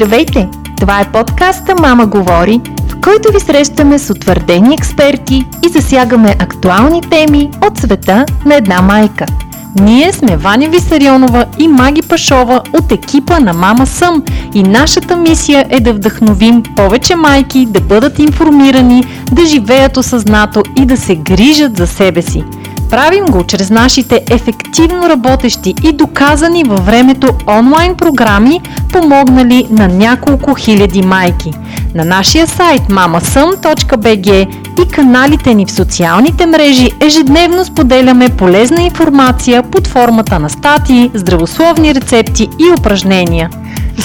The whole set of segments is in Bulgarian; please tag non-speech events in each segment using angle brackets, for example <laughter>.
Здравейте! Това е подкаста Мама говори, в който ви срещаме с утвърдени експерти и засягаме актуални теми от света на една майка. Ние сме Ваня Висарионова и Маги Пашова от екипа на Мама Съм и нашата мисия е да вдъхновим повече майки да бъдат информирани, да живеят осъзнато и да се грижат за себе си – Правим го чрез нашите ефективно работещи и доказани във времето онлайн програми, помогнали на няколко хиляди майки. На нашия сайт mamasum.bg и каналите ни в социалните мрежи ежедневно споделяме полезна информация под формата на статии, здравословни рецепти и упражнения.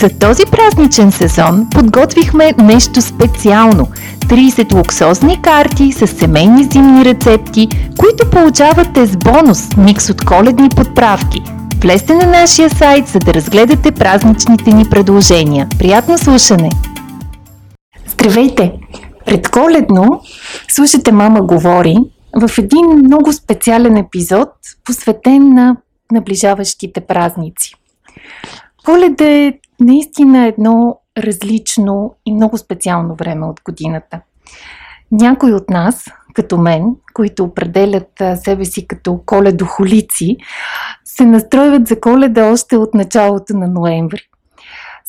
За този празничен сезон подготвихме нещо специално – 30 луксозни карти с семейни зимни рецепти, които получавате с бонус микс от коледни подправки. Влезте на нашия сайт, за да разгледате празничните ни предложения. Приятно слушане! Здравейте! Предколедно слушате Мама говори в един много специален епизод, посветен на наближаващите празници. Коледа е наистина едно различно и много специално време от годината. Някои от нас, като мен, които определят себе си като коледохолици, се настройват за коледа още от началото на ноември.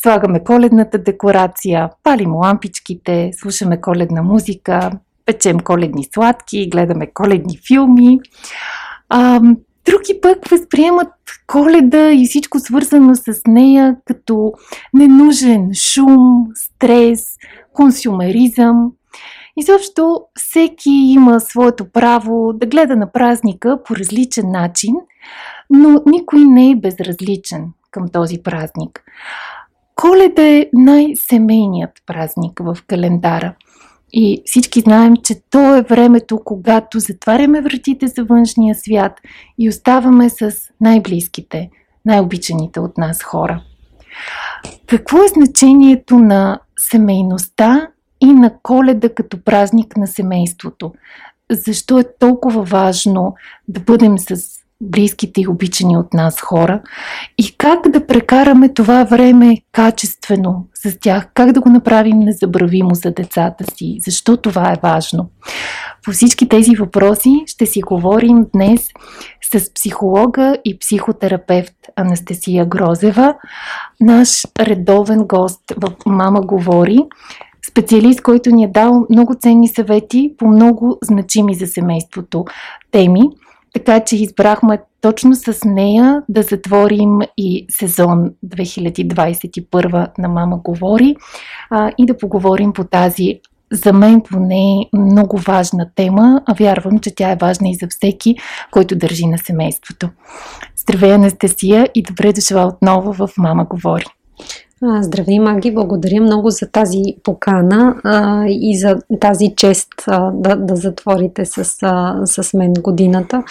Слагаме коледната декорация, палим лампичките, слушаме коледна музика, печем коледни сладки, гледаме коледни филми. Други пък възприемат коледа и всичко свързано с нея като ненужен шум, стрес, консюмеризъм. Изобщо всеки има своето право да гледа на празника по различен начин, но никой не е безразличен към този празник. Коледа е най-семейният празник в календара – и всички знаем, че то е времето, когато затваряме вратите за външния свят и оставаме с най-близките, най-обичаните от нас хора. Какво е значението на семейността и на коледа като празник на семейството? Защо е толкова важно да бъдем с близките и обичани от нас хора и как да прекараме това време качествено с тях, как да го направим незабравимо за децата си, защо това е важно. По всички тези въпроси ще си говорим днес с психолога и психотерапевт Анастасия Грозева, наш редовен гост в Мама говори, специалист, който ни е дал много ценни съвети по много значими за семейството теми. Така че избрахме точно с нея да затворим и сезон 2021 на Мама говори а, и да поговорим по тази за мен поне много важна тема, а вярвам, че тя е важна и за всеки, който държи на семейството. Здравей, Анастасия, и добре дошла отново в Мама говори. Здравей, Маги! Благодаря много за тази покана а, и за тази чест а, да, да затворите с, а, с мен годината.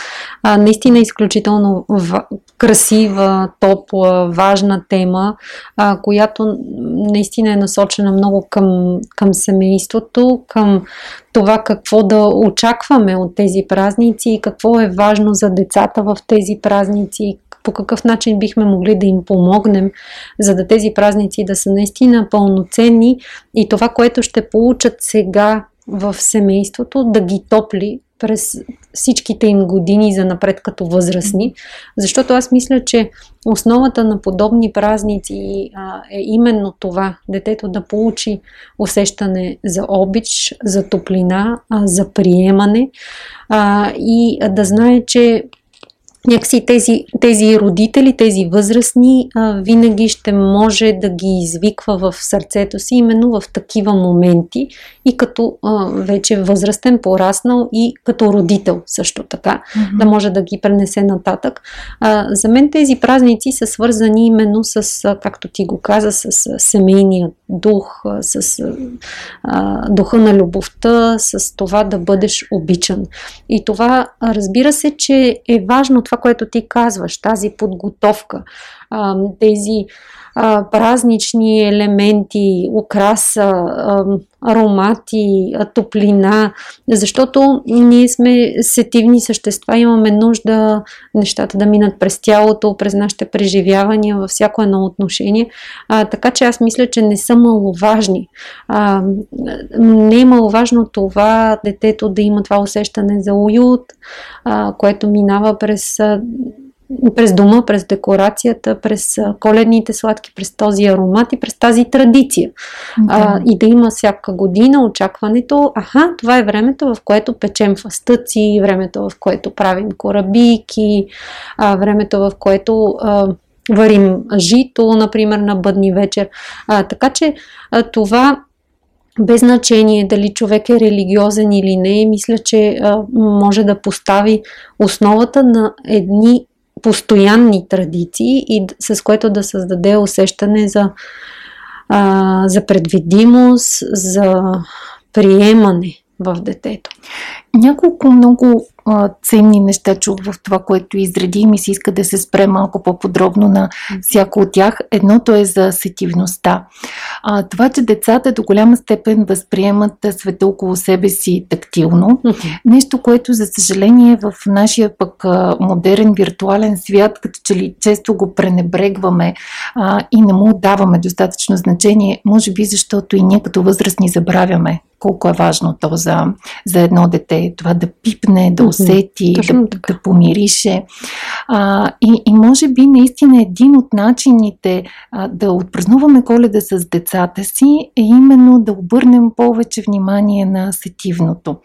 А, наистина изключително в, красива, топла, важна тема, а, която наистина е насочена много към, към семейството, към това какво да очакваме от тези празници и какво е важно за децата в тези празници, по какъв начин бихме могли да им помогнем, за да тези празници да са наистина пълноценни и това, което ще получат сега в семейството, да ги топли през всичките им години за напред като възрастни, защото аз мисля, че основата на подобни празници е именно това детето да получи усещане за обич, за топлина, за приемане и да знае, че някакси тези, тези родители, тези възрастни, а, винаги ще може да ги извиква в сърцето си именно в такива моменти и като а, вече възрастен, пораснал и като родител също така, mm-hmm. да може да ги пренесе нататък. А, за мен тези празници са свързани именно с, а, както ти го каза, с а, семейния дух, а, с а, духа на любовта, с това да бъдеш обичан. И това, разбира се, че е важно това което ти казваш, тази подготовка, тези а, празнични елементи, украса, аромати, топлина, защото ние сме сетивни същества, имаме нужда нещата да минат през тялото, през нашите преживявания във всяко едно отношение. А, така че аз мисля, че не са маловажни. А, не е маловажно това детето да има това усещане за уют, а, което минава през през дома, през декорацията, през коледните сладки, през този аромат и през тази традиция. Да. А, и да има всяка година очакването, аха, това е времето, в което печем фастъци, времето, в което правим корабийки, а, времето, в което а, варим жито, например, на бъдни вечер. А, така че а, това без значение дали човек е религиозен или не, мисля, че а, може да постави основата на едни постоянни традиции и с което да създаде усещане за, а, за предвидимост, за приемане в детето. Няколко много а, ценни неща чух в това, което изреди и ми се иска да се спре малко по-подробно на всяко от тях. Едното е за сетивността. А, това, че децата до голяма степен възприемат света около себе си тактилно. Нещо, което за съжаление в нашия пък а, модерен виртуален свят, като че ли често го пренебрегваме а, и не му даваме достатъчно значение, може би защото и ние като възрастни забравяме колко е важно то за, за едно дете. Това да пипне, да усети, да, да помирише. А, и, и може би наистина един от начините а, да отпразнуваме коледа с децата си е именно да обърнем повече внимание на сетивното.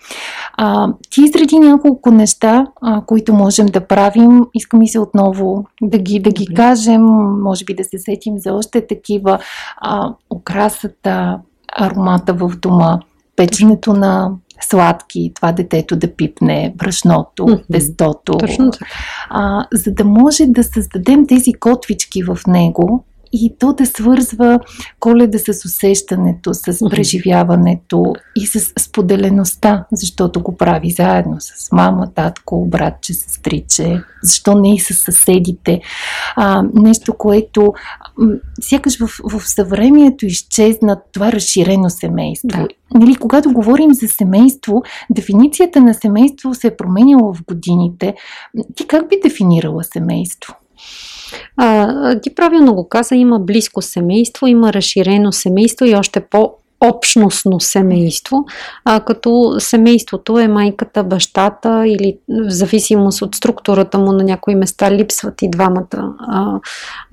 А, ти изреди няколко неща, а, които можем да правим. Искам и се отново да ги, да ги кажем, може би да се сетим за още такива а, украсата, аромата в дома, печенето на сладки, това детето да пипне брашното, mm-hmm. тестото. Точно така. А, за да може да създадем тези котвички в него, и то да свързва коледа с усещането, с преживяването и с споделеността, защото го прави заедно с мама, татко, братче, сестриче, защо не и с съседите. А, нещо, което сякаш в, в съвремието изчезна това разширено семейство. Да. Нали, когато говорим за семейство, дефиницията на семейство се е променяла в годините. Ти как би дефинирала семейство? А, ти правилно го каза, има близко семейство, има разширено семейство и още по общностно семейство, а, като семейството е майката, бащата или в зависимост от структурата му на някои места липсват и двамата, а,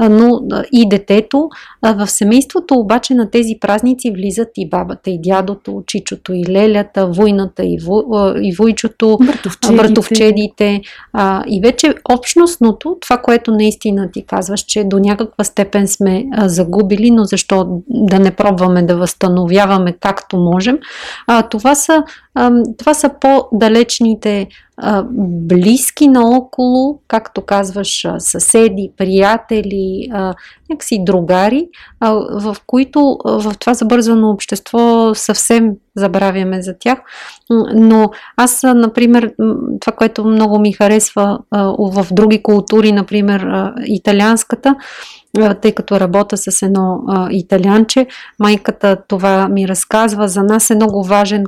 но и детето. А, в семейството обаче на тези празници влизат и бабата, и дядото, чичото, и лелята, войната, и, во, и войчото, братовчедите, братовчедите а, и вече общностното, това, което наистина ти казваш, че до някаква степен сме а, загубили, но защо да не пробваме да възстановим възстановяваме както можем. А, това, са, това са по-далечните близки наоколо, както казваш, съседи, приятели, някакси другари, в които в това забързано общество съвсем забравяме за тях. Но аз, например, това, което много ми харесва в други култури, например, италианската, тъй като работя с едно а, италянче. Майката това ми разказва. За нас е много важен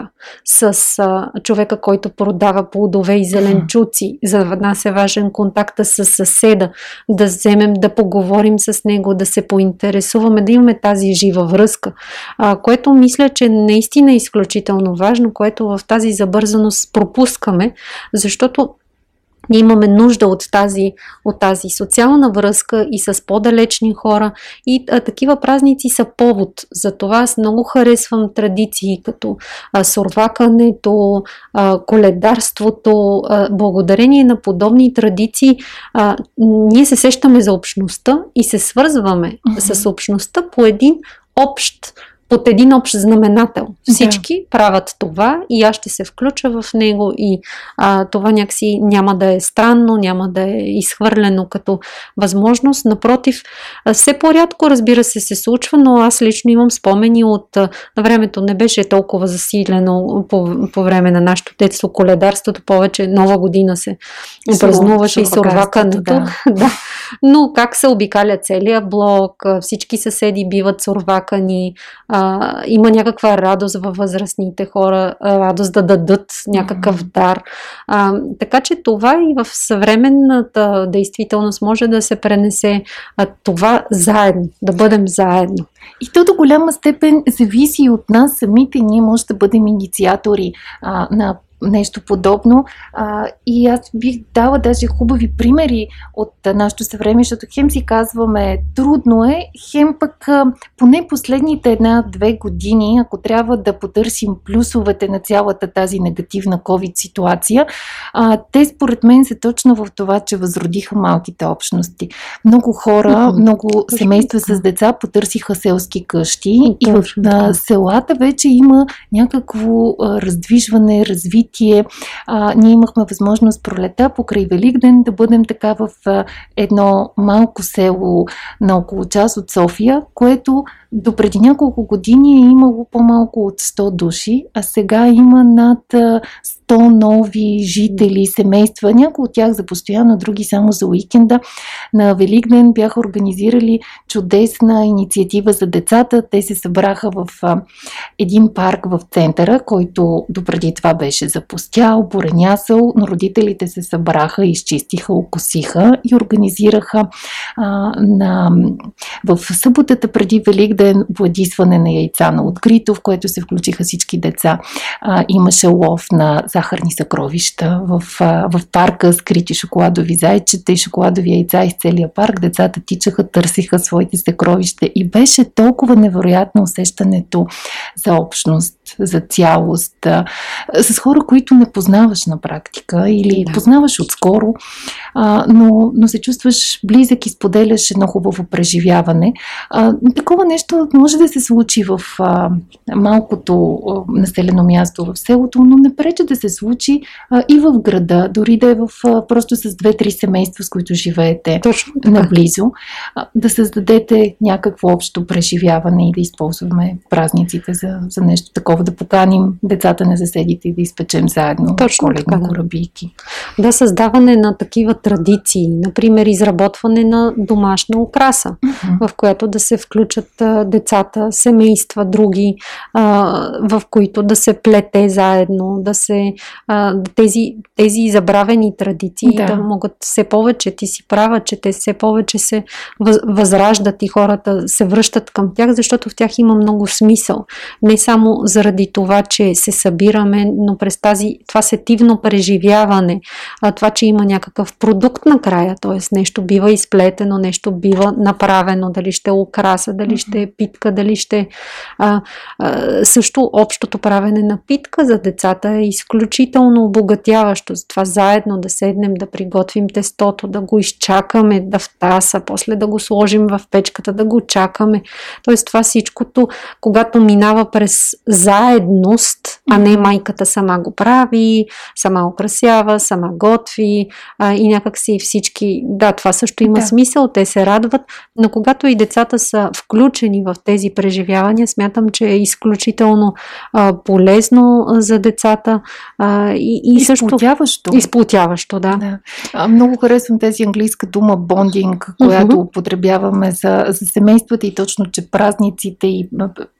контакта с а, човека, който продава плодове и зеленчуци. За нас е важен контакта с съседа, да вземем, да поговорим с него, да се поинтересуваме, да имаме тази жива връзка, а, което мисля, че наистина е изключително важно, което в тази забързаност пропускаме, защото ние имаме нужда от тази, от тази социална връзка и с по-далечни хора. И а, такива празници са повод. За това аз много харесвам традиции като а, сурвакането, а, коледарството. А, благодарение на подобни традиции а, ние се сещаме за общността и се свързваме mm-hmm. с общността по един общ под един общ знаменател. Всички да. правят това и аз ще се включа в него и а, това някакси няма да е странно, няма да е изхвърлено като възможност. Напротив, все по-рядко, разбира се, се случва, но аз лично имам спомени от на времето не беше толкова засилено по, по време на нашето детство, коледарството, повече нова година се празнуваше и сурвакането. Да. <laughs> да. Но как се обикаля целият блок, всички съседи биват сурвакани, а, има някаква радост във възрастните хора, радост да дадат някакъв дар. А, така че това и в съвременната действителност може да се пренесе а, това заедно, да бъдем заедно. И то до голяма степен зависи от нас самите. Ние може да бъдем инициатори а, на нещо подобно. А, и аз бих дала даже хубави примери от нашето съвреме, защото хем си казваме трудно е, хем пък а, поне последните една-две години, ако трябва да потърсим плюсовете на цялата тази негативна COVID ситуация, а, те според мен са точно в това, че възродиха малките общности. Много хора, много семейства с деца потърсиха селски къщи и в на селата вече има някакво а, раздвижване, развитие развитие. А, ние имахме възможност пролета покрай Великден да бъдем така в едно малко село на около час от София, което до преди няколко години е имало по-малко от 100 души, а сега има над 100 нови жители, семейства, някои от тях за постоянно, други само за уикенда. На Великден бяха организирали чудесна инициатива за децата. Те се събраха в един парк в центъра, който допреди това беше запустял, буренясъл, но родителите се събраха, изчистиха, окосиха и организираха а, на, в съботата преди Великден ден владисване на яйца на открито, в което се включиха всички деца. А, имаше лов на захарни съкровища в, а, в парка, скрити шоколадови зайчета и шоколадови яйца из целия парк. Децата тичаха, търсиха своите съкровища и беше толкова невероятно усещането за общност, за цялост, а, с хора, които не познаваш на практика или да. познаваш отскоро, а, но, но се чувстваш близък и споделяш едно хубаво преживяване. А, такова нещо нещо може да се случи в а, малкото а, населено място в селото, но не пречи да се случи а, и в града, дори да е в, а, просто с две-три семейства, с които живеете Точно наблизо, а, да създадете някакво общо преживяване и да използваме празниците за, за нещо такова, да поканим децата на заседите и да изпечем заедно Точно коледни така, да. корабийки. Да, създаване на такива традиции, например изработване на домашна украса, uh-huh. в която да се включат децата, семейства, други, в които да се плете заедно, да се тези, тези забравени традиции да. да могат все повече, ти си права, че те все повече се възраждат и хората се връщат към тях, защото в тях има много смисъл. Не само заради това, че се събираме, но през тази, това сетивно преживяване, това, че има някакъв продукт накрая, т.е. нещо бива изплетено, нещо бива направено, дали ще е украса, дали ще е питка, дали ще а, а, също общото правене на питка за децата е изключително обогатяващо. Това заедно да седнем, да приготвим тестото, да го изчакаме да втаса, после да го сложим в печката, да го чакаме. Тоест това всичкото, когато минава през заедност, а не майката сама го прави, сама украсява, сама готви а, и някакси всички, да, това също има да. смисъл, те се радват, но когато и децата са включени в тези преживявания, смятам, че е изключително а, полезно за децата а, и, и също... Изплутяващо. Изплутяващо, да. да. А, много харесвам тези английска дума бондинг, която uh-huh. употребяваме за, за семействата и точно, че празниците и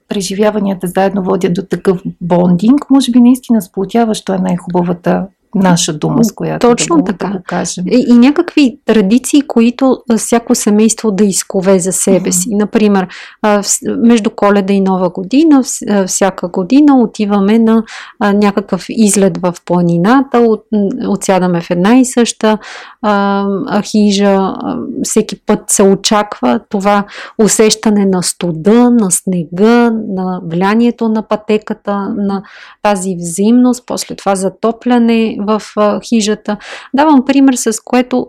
преживяванията заедно водят до такъв бондинг. Може би наистина сплотяващо е най-хубавата наша дума, с която Точно да, го, така. да го кажем. И, и някакви традиции, които всяко семейство да изкове за себе си. Например, между коледа и нова година, всяка година отиваме на някакъв излет в планината, от, отсядаме в една и съща а, хижа, всеки път се очаква това усещане на студа, на снега, на влиянието на пътеката, на тази взаимност, после това затопляне, в хижата. Давам пример, с което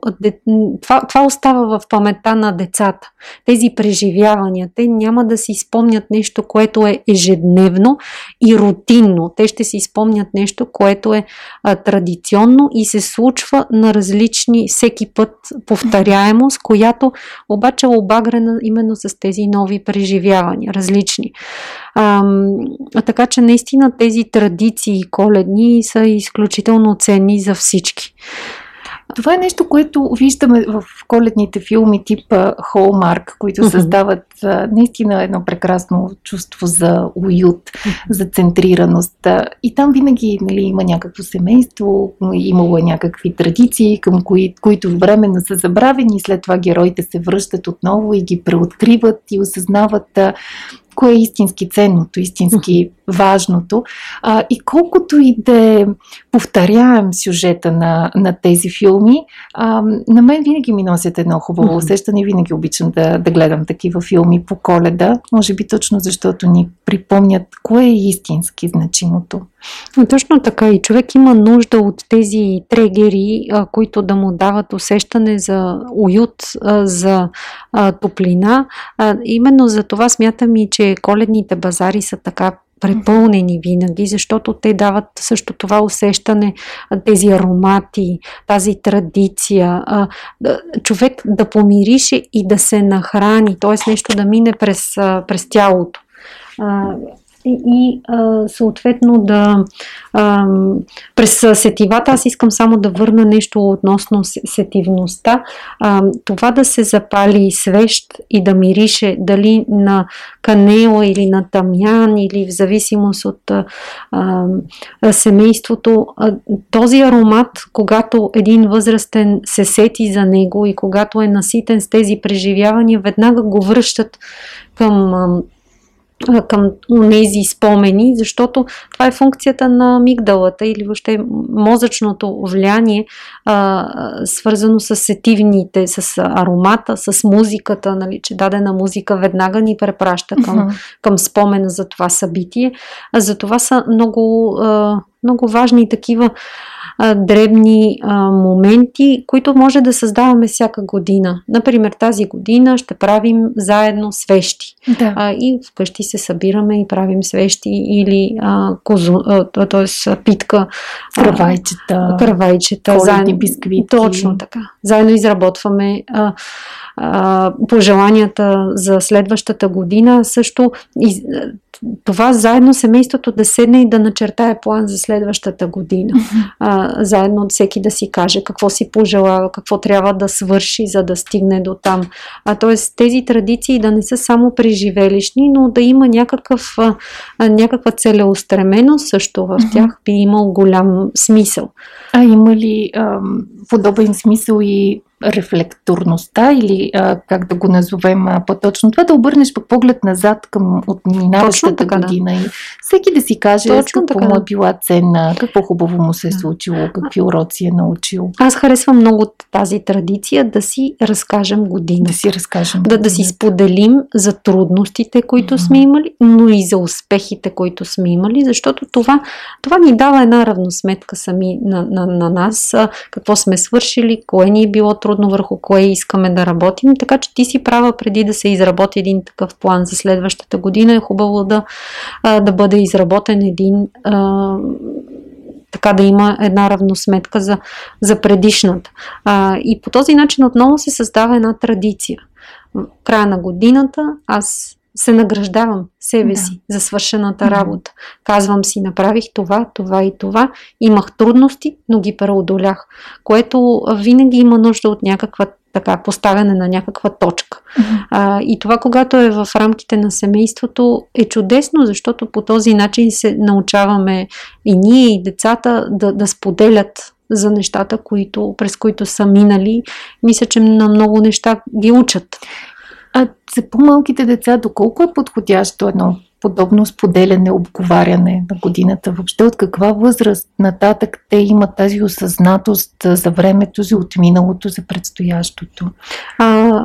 това, това остава в паметта на децата. Тези преживявания. Те няма да си спомнят нещо, което е ежедневно и рутинно. Те ще си спомнят нещо, което е а, традиционно и се случва на различни, всеки път повторяемост, която обаче е обагрена именно с тези нови преживявания, различни. А, така че наистина тези традиции коледни са изключително ценни за всички. Това е нещо, което виждаме в коледните филми типа Холмарк, които създават наистина едно прекрасно чувство за уют, за центрираност. И там винаги нали, има някакво семейство, имало е някакви традиции, към кои, които временно са забравени, след това героите се връщат отново и ги преоткриват и осъзнават кое е истински ценното, истински <laughs> важното. А, и колкото и да повторяем сюжета на, на тези филми, а, на мен винаги ми носят едно хубаво усещане винаги обичам да, да гледам такива филми по коледа. Може би точно защото ни припомнят кое е истински значимото. Точно така и човек има нужда от тези трегери, а, които да му дават усещане за уют, а, за а, топлина. А, именно за това смятам и, че коледните базари са така препълнени винаги, защото те дават също това усещане, тези аромати, тази традиция, човек да помирише и да се нахрани, т.е. нещо да мине през, през тялото и а, съответно да а, през сетивата аз искам само да върна нещо относно сетивността. А, това да се запали свещ и да мирише дали на канела или на тамян или в зависимост от а, семейството. А, този аромат, когато един възрастен се сети за него и когато е наситен с тези преживявания, веднага го връщат към към тези спомени, защото това е функцията на мигдалата или въобще мозъчното влияние, а, свързано с сетивните, с аромата, с музиката, нали, че дадена музика веднага ни препраща към, uh-huh. към спомена за това събитие. А за това са много, а, много важни такива а, дребни а, моменти, които може да създаваме всяка година. Например, тази година ще правим заедно свещи. Да. А, и вкъщи се събираме и правим свещи или а, козу, а, т.е. питка. Кравайчета. Кравайчета. Заедно, бисквити. Точно така. Заедно изработваме а, а, пожеланията за следващата година. Също и, това заедно семейството да седне и да начертае план за следващата година. А, заедно всеки да си каже какво си пожелава, какво трябва да свърши, за да стигне до там. А, тоест тези традиции да не са само преживелищни, но да има някакъв, а, някаква целеустременост също в тях би имал голям смисъл. А има ли а, подобен смисъл и рефлекторността или а, как да го назовем а, по-точно. Това да обърнеш пък поглед назад към от минаващата така, година да. и всеки да си каже Точно какво така, му е била ценна, какво хубаво му се е случило, какви уроци е научил. Аз харесвам много тази традиция да си разкажем година. Да си разкажем. Да, да си споделим за трудностите, които mm-hmm. сме имали, но и за успехите, които сме имали, защото това, това ни дава една равносметка сами на, на, на нас, какво сме свършили, кое ни е било трудно трудно върху кое искаме да работим, така че ти си права преди да се изработи един такъв план за следващата година. Е хубаво да, да бъде изработен един така да има една равносметка за, за предишната. А, и по този начин отново се създава една традиция. В края на годината аз се награждавам себе да. си за свършената работа. Казвам си, направих това, това и това. Имах трудности, но ги преодолях. Което винаги има нужда от някаква така поставяне на някаква точка. Mm-hmm. А, и това, когато е в рамките на семейството, е чудесно, защото по този начин се научаваме и ние, и децата да, да споделят за нещата, които, през които са минали. Мисля, че на много неща ги учат. А за по-малките деца, доколко е подходящо едно подобно споделяне, обговаряне на годината? Въобще от каква възраст нататък те имат тази осъзнатост за времето, за отминалото, за предстоящото? А,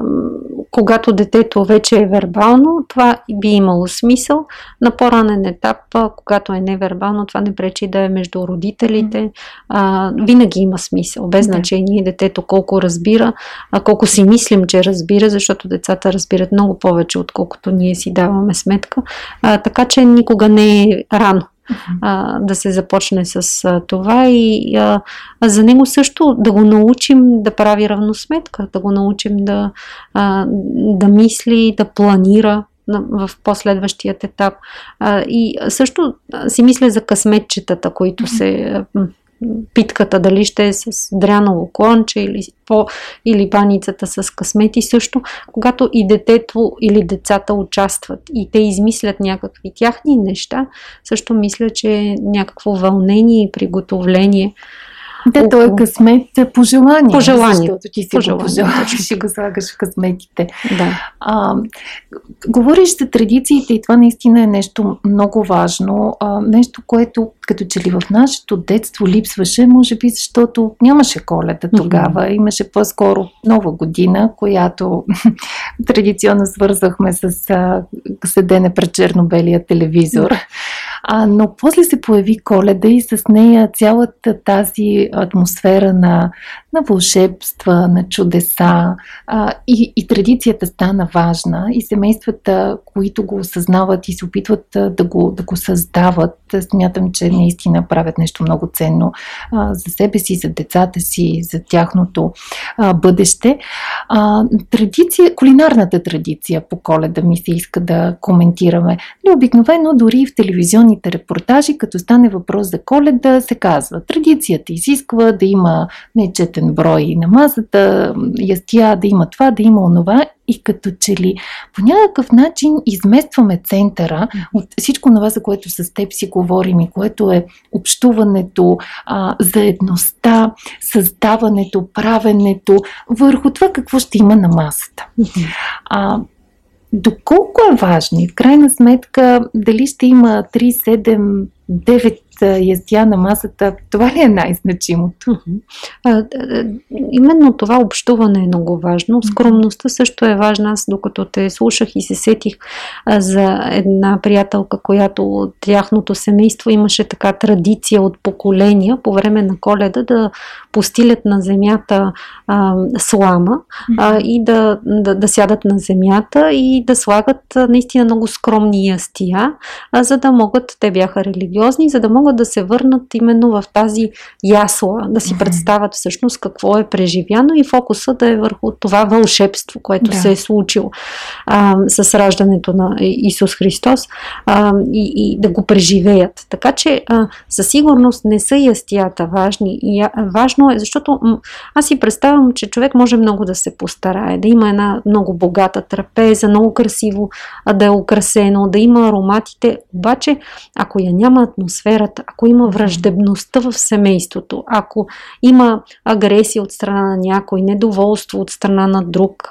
когато детето вече е вербално, това би имало смисъл. На по-ранен етап, когато е невербално, това не пречи да е между родителите. А, винаги има смисъл, без значение детето колко разбира, а колко си мислим, че разбира, защото децата разбират много повече, отколкото ние си даваме сметка. А, така че никога не е рано а, да се започне с а, това и а, за него също да го научим да прави равносметка, да го научим да, а, да мисли, да планира в последващият етап. А, и също си мисля за късметчетата, които се питката, дали ще е с дряново клонче или, по, или баницата с късмети също, когато и детето или децата участват и те измислят някакви тяхни неща, също мисля, че е някакво вълнение и приготовление да, то е късмет по желание. По желание. Защото ти си по желание. го пожелаваш, ще го слагаш в късметите. Да. А, говориш за традициите и това наистина е нещо много важно. А, нещо, което като че ли в нашето детство липсваше, може би защото нямаше коледа тогава. Mm-hmm. Имаше по-скоро нова година, която <laughs> традиционно свързвахме с а, седене пред черно-белия телевизор. А, но после се появи коледа и с нея цялата тази атмосфера на, на вълшебства, на чудеса а, и, и традицията стана важна и семействата, които го осъзнават и се опитват да го, да го създават, смятам, че наистина правят нещо много ценно а, за себе си, за децата си, за тяхното а, бъдеще. А, традиция, кулинарната традиция по коледа ми се иска да коментираме. Но обикновено дори в телевизионните репортажи, като стане въпрос за коледа, се казва традицията изисква да има нечетен брой на масата, ястия, да има това, да има онова и като че ли по някакъв начин изместваме центъра от всичко това, за което с теб си говорим и което е общуването, а, заедността, създаването, правенето, върху това какво ще има на масата. А, доколко е важно и в крайна сметка дали ще има 3, 7, 9 ястия на масата, това ли е най-значимото? именно това общуване е много важно. Скромността също е важна. Аз докато те слушах и се сетих за една приятелка, която от тяхното семейство имаше така традиция от поколения по време на коледа да постилят на земята а, слама а, и да, да, да сядат на земята и да слагат наистина много скромни ястия, а, за да могат, те бяха религиозни, за да могат могат да се върнат именно в тази ясла, да си представят всъщност какво е преживяно и фокуса да е върху това вълшебство, което да. се е случило а, с раждането на Исус Христос а, и, и да го преживеят. Така че а, със сигурност не са ястията важни. И, а, важно е, защото аз си представям, че човек може много да се постарае, да има една много богата трапеза, много красиво да е украсено, да има ароматите, обаче ако я няма атмосферата, ако има враждебността в семейството, ако има агресия от страна на някой, недоволство от страна на друг,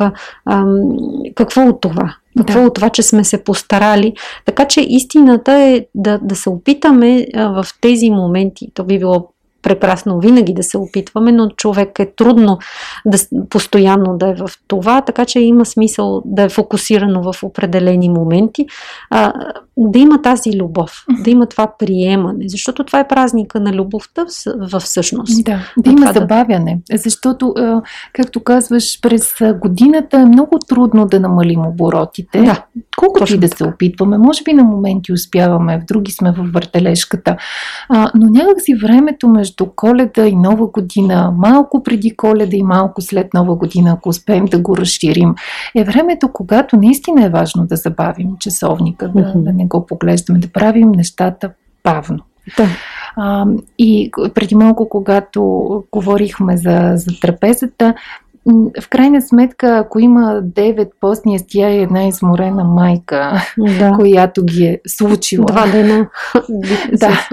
какво от това? Какво да. от това, че сме се постарали? Така че истината е да, да се опитаме в тези моменти, то би било прекрасно винаги да се опитваме, но човек е трудно да, постоянно да е в това, така че има смисъл да е фокусирано в определени моменти, а, да има тази любов, да има това приемане, защото това е празника на любовта в, всъщност. Да, да има забавяне, защото, както казваш, през годината е много трудно да намалим оборотите. Да, колкото и да така. се опитваме, може би на моменти успяваме, в други сме в въртележката, а, но някакси времето между между коледа и нова година, малко преди коледа и малко след нова година, ако успеем да го разширим, е времето, когато наистина е важно да забавим часовника, да, да не го поглеждаме, да правим нещата бавно. Да. А, и преди малко, когато говорихме за, за трапезата, в крайна сметка, ако има 9 постни стия и една изморена майка, да. <laughs> която ги е случила. Два дена <laughs> да.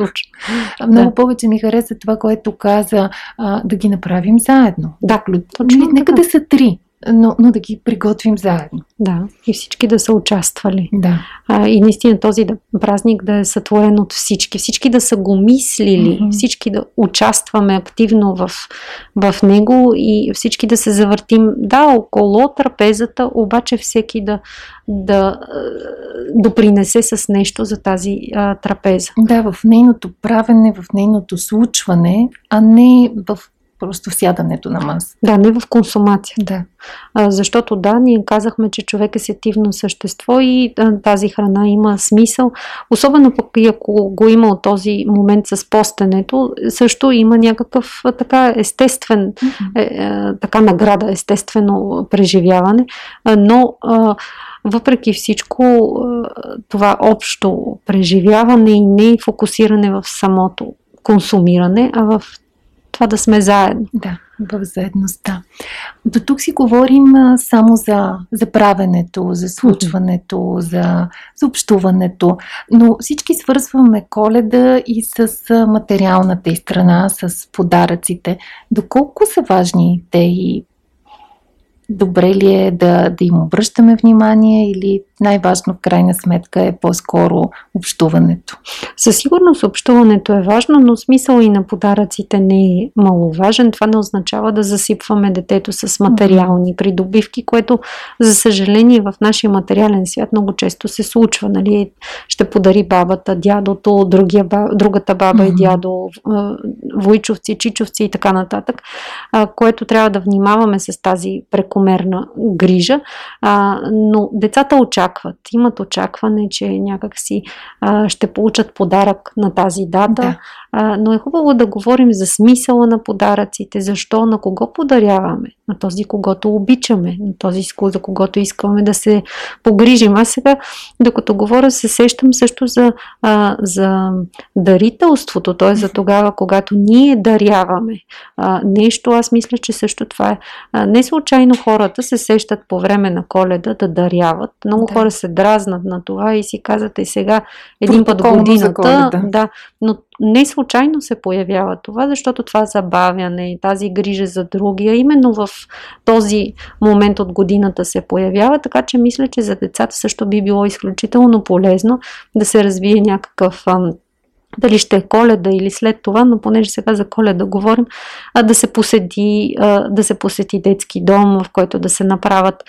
Много да. повече ми хареса това, което каза, а, да ги направим заедно. Да, точно Нека да са три. Но, но да ги приготвим заедно. Да, и всички да са участвали. Да. А, и наистина този да, празник да е сътворен от всички. Всички да са го мислили, mm-hmm. всички да участваме активно в, в него и всички да се завъртим, да, около трапезата, обаче всеки да, да допринесе с нещо за тази а, трапеза. Да, в нейното правене, в нейното случване, а не в просто сядането на маса. Да, не в консумация. Да. А, защото да, ние казахме, че човек е сетивно същество и а, тази храна има смисъл. Особено пък и ако го има от този момент с постенето, също има някакъв а, така естествен, mm-hmm. е, е, така награда, естествено преживяване. А, но а, въпреки всичко това общо преживяване и не фокусиране в самото консумиране, а в това да сме заедно. Да, в заедността. До тук си говорим само за, за правенето, за случването, за, за общуването, но всички свързваме коледа и с материалната и страна, с подаръците. Доколко са важни те и добре ли е да, да им обръщаме внимание или най-важно в крайна сметка е по-скоро общуването? Със сигурност общуването е важно, но смисъл и на подаръците не е маловажен. Това не означава да засипваме детето с материални придобивки, което за съжаление в нашия материален свят много често се случва. Нали? Ще подари бабата, дядото, другия, другата баба и дядо, войчовци, чичовци и така нататък, което трябва да внимаваме с тази прекомерна грижа. Но децата очакват, имат очакване, че някакси а, ще получат подарък на тази дата, да. А, но е хубаво да говорим за смисъла на подаръците, защо, на кого подаряваме, на този, когото обичаме, на този, за когото искаме да се погрижим. Аз сега, докато говоря, се сещам също за, а, за дарителството, т.е. за тогава, когато ние даряваме а, нещо, аз мисля, че също това е. А, не случайно хората се сещат по време на коледа да даряват. Много да. хора се дразнат на това и си казват и сега един път годината. Да, но не случайно се появява това, защото това забавяне, тази грижа за другия, именно в този момент от годината се появява, така че мисля, че за децата също би било изключително полезно да се развие някакъв дали ще е коледа или след това, но понеже сега за коледа говорим, а да се посети, да се посети детски дом, в който да се направят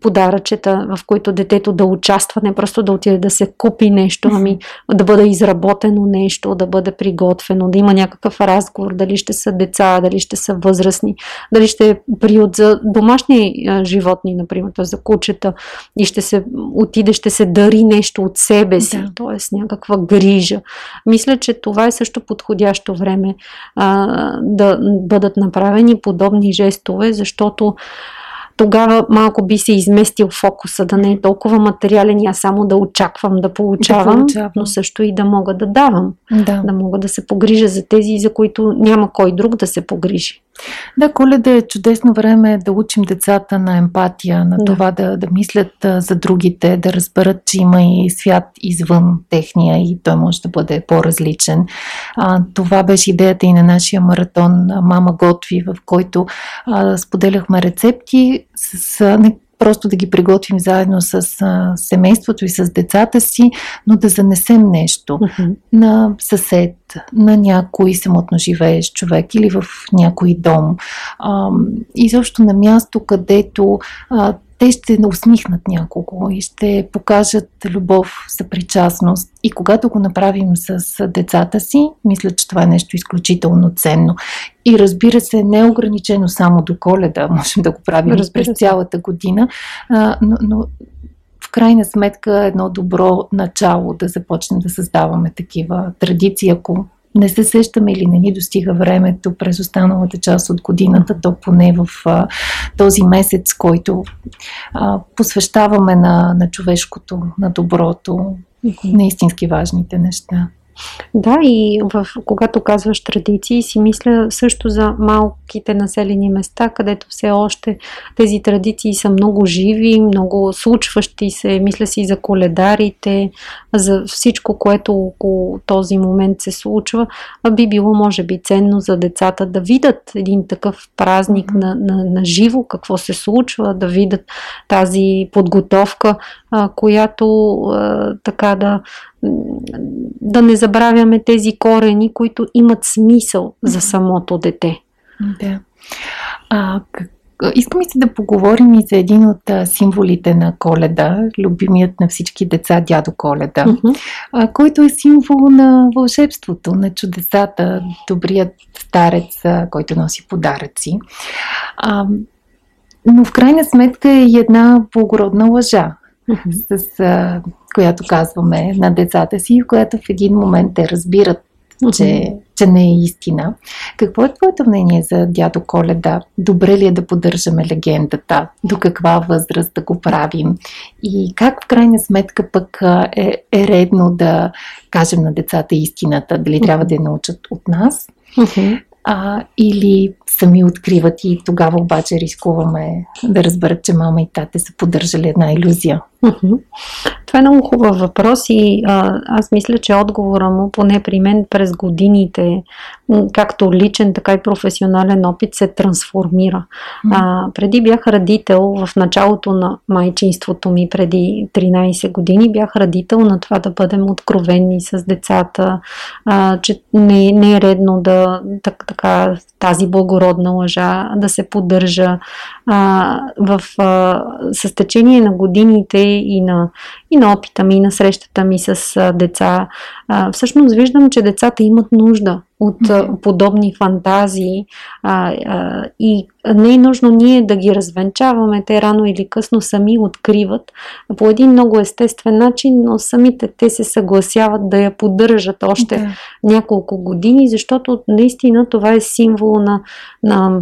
подаръчета, в които детето да участва, не просто да отиде да се купи нещо, ами да бъде изработено нещо, да бъде приготвено, да има някакъв разговор, дали ще са деца, дали ще са възрастни, дали ще е приют за домашни животни, например, т.е. за кучета и ще се отиде, ще се дари нещо от себе си, да. т.е. някаква грижа. Мисля, мисля, че това е също подходящо време а, да бъдат направени подобни жестове, защото тогава малко би се изместил фокуса, да не е толкова материален, аз само да очаквам да получавам, да получавам. но също и да мога да давам. Да. да мога да се погрижа за тези, за които няма кой друг да се погрижи. Да, коледа е чудесно време да учим децата на емпатия, на да. това да, да мислят за другите, да разберат, че има и свят извън техния и той може да бъде по-различен. А, това беше идеята и на нашия маратон Мама готви, в който а, споделяхме рецепти с не просто да ги приготвим заедно с а, семейството и с децата си, но да занесем нещо uh-huh. на съсед, на някой самотно живеещ човек или в някой дом. А, и защо на място, където а, те ще усмихнат някого и ще покажат любов, съпричастност. И когато го направим с децата си, мисля, че това е нещо изключително ценно. И разбира се, не е ограничено само до коледа, <laughs> можем да го правим разбира през цялата година, но, но в крайна сметка едно добро начало да започнем да създаваме такива традиции, ако не се сещаме или не ни достига времето през останалата част от годината, то поне в а, този месец, който а, посвещаваме на, на човешкото, на доброто, на истински важните неща. Да, и в, когато казваш традиции, си мисля също за малките населени места, където все още тези традиции са много живи, много случващи се. Мисля си за коледарите, за всичко, което около този момент се случва. А би било, може би, ценно за децата да видят един такъв празник на, на, на живо, какво се случва, да видят тази подготовка, а, която а, така да да не забравяме тези корени, които имат смисъл за самото дете. Да. А, как, искам и се да поговорим и за един от а, символите на коледа, любимият на всички деца, дядо Коледа, uh-huh. а, който е символ на вълшебството, на чудесата, добрият старец, а, който носи подаръци. А, но в крайна сметка е една благородна лъжа с а, която казваме на децата си, в която в един момент те разбират, че, че не е истина. Какво е твоето мнение за дядо Коледа? Добре ли е да поддържаме легендата? До каква възраст да го правим? И как в крайна сметка пък е, е редно да кажем на децата истината? Дали трябва да я научат от нас? а, или сами откриват и тогава обаче рискуваме да разберат, че мама и тате са поддържали една иллюзия. Това е много хубав въпрос и а, аз мисля, че отговора му, поне при мен през годините, както личен, така и професионален опит, се трансформира. А, преди бях родител в началото на майчинството ми, преди 13 години, бях родител на това да бъдем откровени с децата, а, че не, не е редно да так, така, тази благородна лъжа да се поддържа. А, в, а, с течение на годините и на, и на опита ми, и на срещата ми с деца, всъщност виждам, че децата имат нужда от mm-hmm. подобни фантазии а, а, и не е нужно ние да ги развенчаваме, те рано или късно сами откриват по един много естествен начин, но самите те се съгласяват да я поддържат още yeah. няколко години, защото наистина това е символ на, на,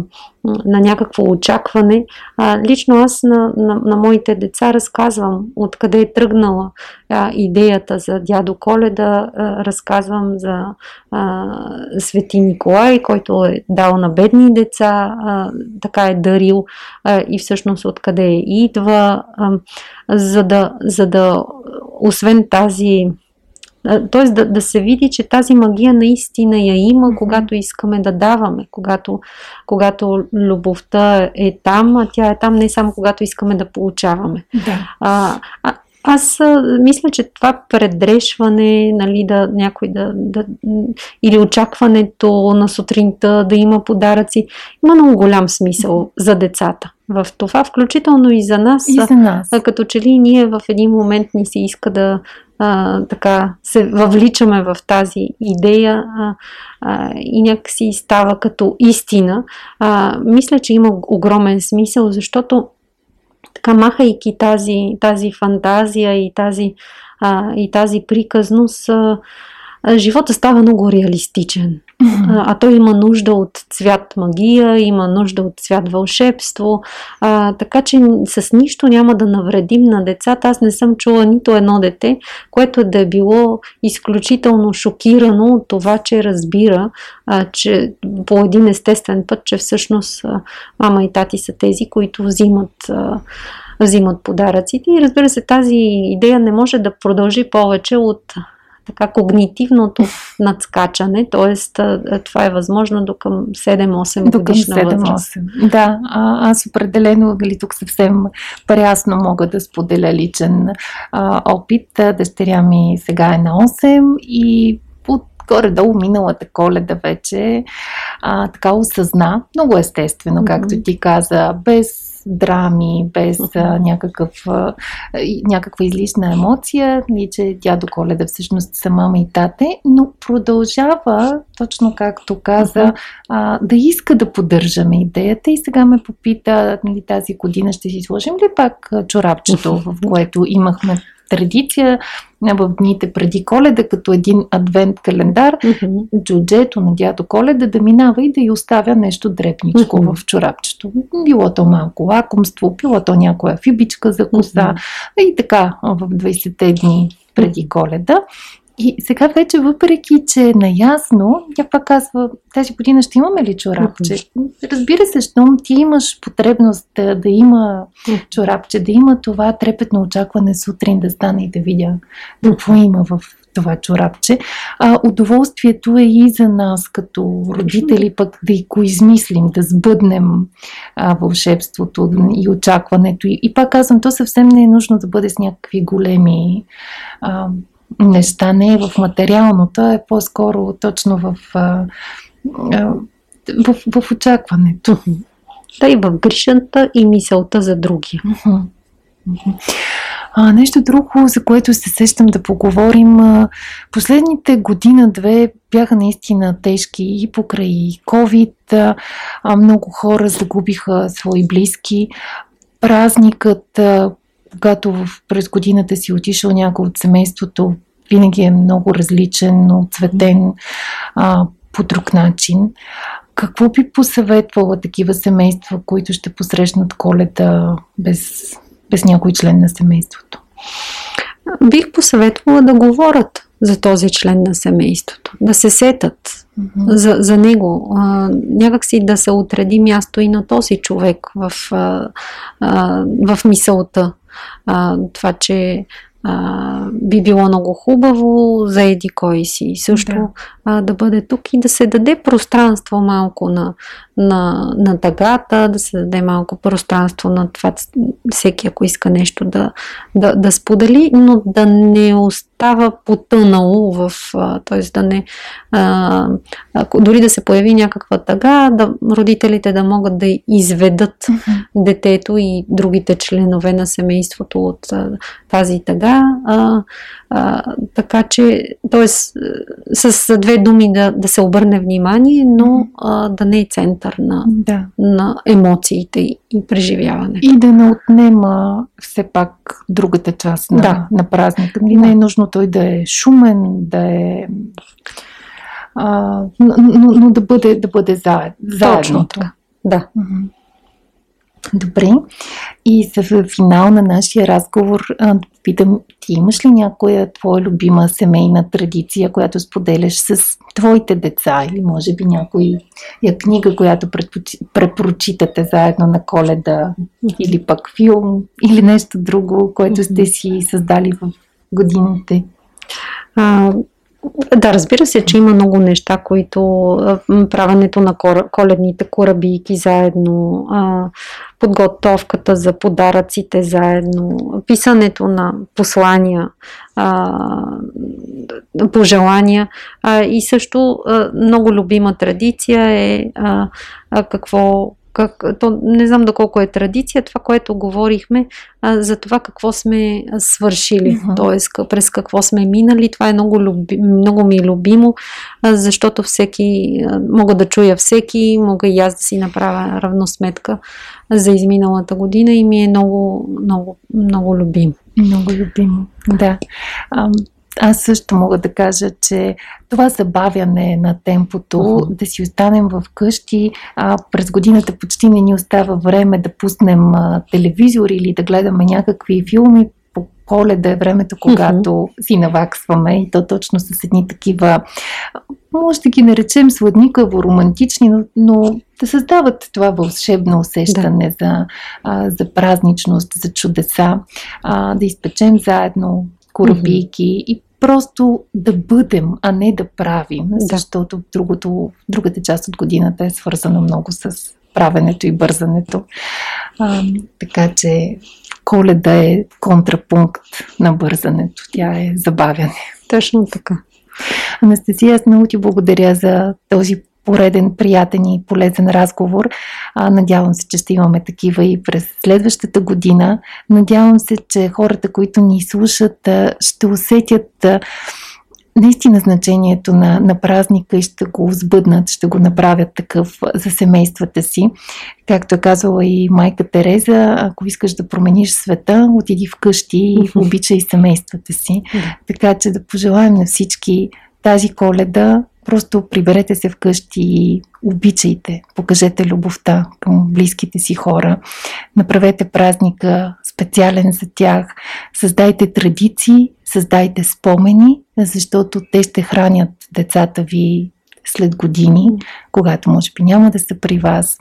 на някакво очакване. А, лично аз на, на, на моите деца разказвам откъде е тръгнала а, идеята за дядо Коледа, а, разказвам за а, Свети Николай, който е дал на бедни деца, а, така е дарил а, и всъщност откъде идва, а, за, да, за да освен тази т.е. Да, да се види, че тази магия наистина я има, когато искаме да даваме, когато, когато любовта е там, а тя е там не само когато искаме да получаваме. Да. А, а, аз мисля, че това предрешване, нали, да някой да, да. или очакването на сутринта да има подаръци, има много голям смисъл за децата. В това, включително и за нас. И за нас. Като че ли ние в един момент ни се иска да а, така се въвличаме в тази идея а, а, и някакси става като истина. А, мисля, че има огромен смисъл, защото така махайки тази, тази фантазия и тази, а, и тази приказност, а, живота става много реалистичен. А, той има нужда от цвят магия, има нужда от цвят вълшебство, а, така че с нищо няма да навредим на децата. Аз не съм чула нито едно дете, което да е било изключително шокирано от това, че разбира, а, че по един естествен път, че всъщност а, мама и тати са тези, които взимат а, взимат подаръците. И разбира се, тази идея не може да продължи повече от така когнитивното надскачане, т.е. това е възможно до към 7-8 до годишна 7-8. възраст. Да, а, аз определено, дали тук съвсем прясно мога да споделя личен а, опит. Дъщеря ми сега е на 8 и от горе-долу миналата коледа вече а, така осъзна, много естествено, както ти каза, без драми, без а, някакъв, а, някаква излишна емоция, и че дядо Коледа всъщност са мама и тате, но продължава, точно както каза, а, да иска да поддържаме идеята и сега ме попита, нали, тази година ще си сложим ли пак чорапчето, в което имахме традиция в дните преди коледа, като един адвент календар, mm-hmm. джуджето на дядо Коледа да минава и да й оставя нещо дрепничко mm-hmm. в чорапчето. Било то малко лакомство, било то някоя фибичка за коса mm-hmm. и така в 20-те дни преди коледа. И сега вече, въпреки, че е наясно, тя пак казва, тази година ще имаме ли чорапче? Разбира се, щом ти имаш потребност да, да има чорапче, да има това трепетно очакване сутрин да стане и да видя какво има в това чорапче. А, удоволствието е и за нас като родители пък да и го измислим, да сбъднем а, вълшебството и очакването. И, и пак казвам, то съвсем не е нужно да бъде с някакви големи а, не е в материалното, е по-скоро точно в, в, в очакването. Да, и в грижата и мисълта за другия. А, нещо друго, за което се сещам да поговорим. Последните година-две бяха наистина тежки и покрай COVID. Много хора загубиха свои близки. Празникът, когато през годината си отишъл някой от семейството, винаги е много различен, цветен а, по друг начин. Какво би посъветвала такива семейства, които ще посрещнат коледа без, без някой член на семейството? Бих посъветвала да говорят за този член на семейството, да се сетат. За, за него, а, някакси да се отреди място и на този човек в, а, а, в мисълта. А, това, че а, би било много хубаво за еди кой си. Също да. А, да бъде тук и да се даде пространство малко на, на, на тъгата, да се даде малко пространство на това всеки, ако иска нещо да, да, да сподели, но да не остава потънало в, т.е. да не а, дори да се появи някаква тъга, да родителите да могат да изведат mm-hmm. детето и другите членове на семейството от а, тази тъга. А, а, така че, т.е. с две думи да, да се обърне внимание, но а, да не е център на, да. на емоциите и, и преживяване. И да не отнема все пак другата част на, да. на празника. Да. Не е нужно той да е шумен, да е. А, но, но, но да бъде, да бъде заедно. Точно така. Да. Добре. И за финал на нашия разговор питам, ти имаш ли някоя твоя любима семейна традиция, която споделяш с твоите деца или може би някоя книга, която препрочитате заедно на коледа или пък филм или нещо друго, което сте си създали в годините? А, да, разбира се, че има много неща, които правенето на коледните корабийки заедно, подготовката за подаръците заедно, писането на послания, пожелания и също много любима традиция е какво как, то не знам доколко е традиция, това, което говорихме а, за това какво сме свършили, uh-huh. т.е. през какво сме минали. Това е много, люби, много ми е любимо, а, защото всеки, а, мога да чуя всеки, мога и аз да си направя равносметка за изминалата година и ми е много, много, много любимо. Много любимо, да. Аз също мога да кажа, че това забавяне на темпото, uh-huh. да си останем в къщи, а, през годината почти не ни остава време да пуснем а, телевизор или да гледаме някакви филми, по коледа е времето, когато uh-huh. си наваксваме и то точно с едни такива, може да ги наречем сладникаво, романтични, но, но да създават това вълшебно усещане да. за, а, за празничност, за чудеса, а, да изпечем заедно корабийки mm-hmm. и просто да бъдем, а не да правим, защото другото, другата част от годината е свързана много с правенето и бързането. А, така че коледа е контрапункт на бързането. Тя е забавяне. Точно така. Анастасия, аз много ти благодаря за този пореден приятен и полезен разговор. А, надявам се, че ще имаме такива и през следващата година. Надявам се, че хората, които ни слушат, ще усетят наистина значението на, на празника и ще го сбъднат, ще го направят такъв за семействата си. Както е казала и майка Тереза, ако искаш да промениш света, отиди вкъщи и обичай семействата си. Така че да пожелаем на всички тази коледа Просто приберете се вкъщи и обичайте, покажете любовта към близките си хора, направете празника специален за тях, създайте традиции, създайте спомени, защото те ще хранят децата ви след години, когато може би няма да са при вас.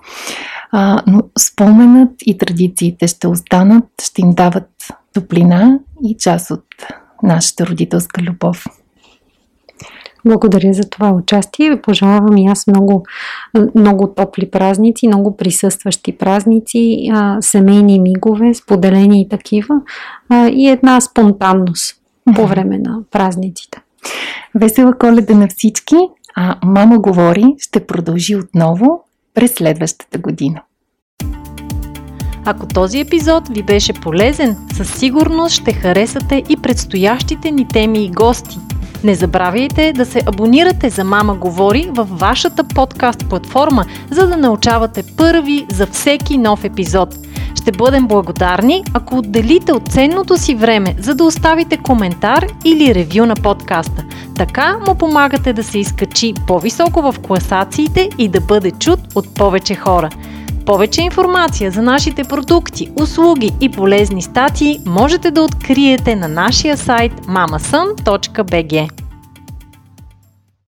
А, но споменът и традициите ще останат, ще им дават топлина и част от нашата родителска любов. Благодаря за това участие. Пожелавам и аз много, много топли празници, много присъстващи празници, семейни мигове, споделени и такива, и една спонтанност по време на празниците. Весела коледа на всички, а Мама говори ще продължи отново през следващата година. Ако този епизод ви беше полезен, със сигурност ще харесате и предстоящите ни теми и гости. Не забравяйте да се абонирате за Мама Говори във вашата подкаст платформа, за да научавате първи за всеки нов епизод. Ще бъдем благодарни, ако отделите от ценното си време, за да оставите коментар или ревю на подкаста. Така му помагате да се изкачи по-високо в класациите и да бъде чут от повече хора. Повече информация за нашите продукти, услуги и полезни статии можете да откриете на нашия сайт mamasun.bg.